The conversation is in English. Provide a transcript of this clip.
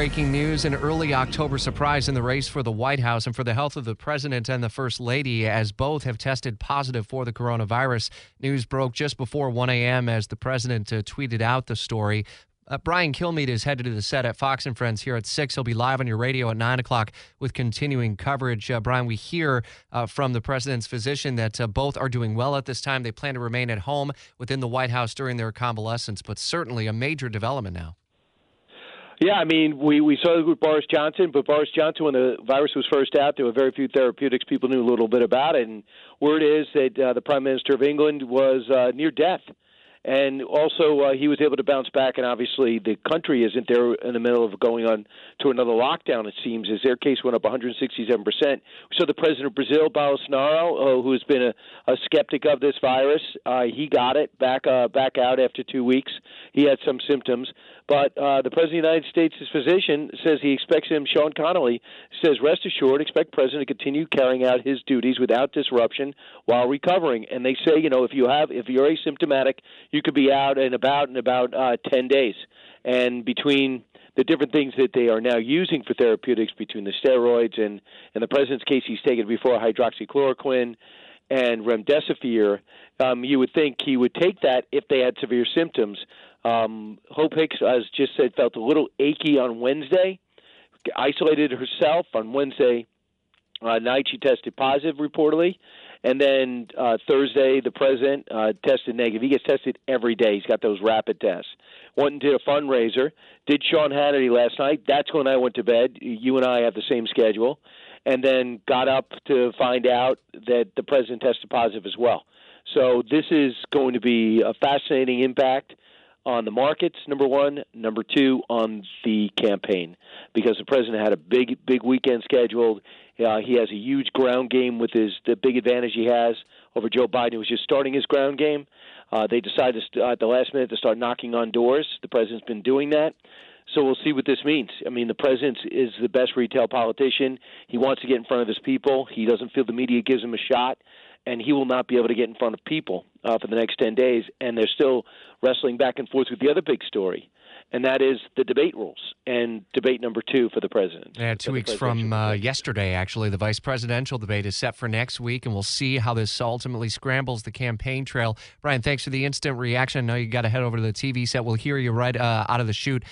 breaking news an early October surprise in the race for the White House and for the health of the president and the first lady, as both have tested positive for the coronavirus. News broke just before 1 a.m. as the president uh, tweeted out the story. Uh, Brian Kilmeade is headed to the set at Fox and Friends here at 6. He'll be live on your radio at 9 o'clock with continuing coverage. Uh, Brian, we hear uh, from the president's physician that uh, both are doing well at this time. They plan to remain at home within the White House during their convalescence, but certainly a major development now. Yeah, I mean, we, we saw it with Boris Johnson, but Boris Johnson, when the virus was first out, there were very few therapeutics. People knew a little bit about it. And word is that uh, the Prime Minister of England was uh, near death and also uh, he was able to bounce back. And obviously, the country isn't there in the middle of going on to another lockdown. It seems as their case went up 167 percent. So the president of Brazil, Bolsonaro, uh, who has been a, a skeptic of this virus, uh, he got it back uh, back out after two weeks. He had some symptoms, but uh, the president of the United States' physician says he expects him. Sean Connolly says, rest assured, expect president to continue carrying out his duties without disruption while recovering. And they say, you know, if you have if you're asymptomatic you could be out and about in about uh, 10 days. And between the different things that they are now using for therapeutics, between the steroids and, in the president's case, he's taken before hydroxychloroquine and remdesivir, um, you would think he would take that if they had severe symptoms. Um, Hope Hicks, as just said, felt a little achy on Wednesday, isolated herself on Wednesday uh, night. She tested positive, reportedly. And then uh, Thursday, the president uh, tested negative. He gets tested every day. He's got those rapid tests. Went and did a fundraiser. Did Sean Hannity last night. That's when I went to bed. You and I have the same schedule. And then got up to find out that the president tested positive as well. So this is going to be a fascinating impact on the markets, number one. Number two, on the campaign, because the president had a big, big weekend scheduled. Uh, he has a huge ground game with his the big advantage he has over Joe Biden, who was just starting his ground game. Uh, they decided to, uh, at the last minute to start knocking on doors. The president's been doing that. So we'll see what this means. I mean, the president is the best retail politician. He wants to get in front of his people. He doesn't feel the media gives him a shot and he will not be able to get in front of people uh, for the next 10 days. And they're still wrestling back and forth with the other big story, and that is the debate rules and debate number two for the president. Yeah, two weeks from uh, yesterday, actually, the vice presidential debate is set for next week, and we'll see how this ultimately scrambles the campaign trail. Brian, thanks for the instant reaction. I know you got to head over to the TV set. We'll hear you right uh, out of the chute.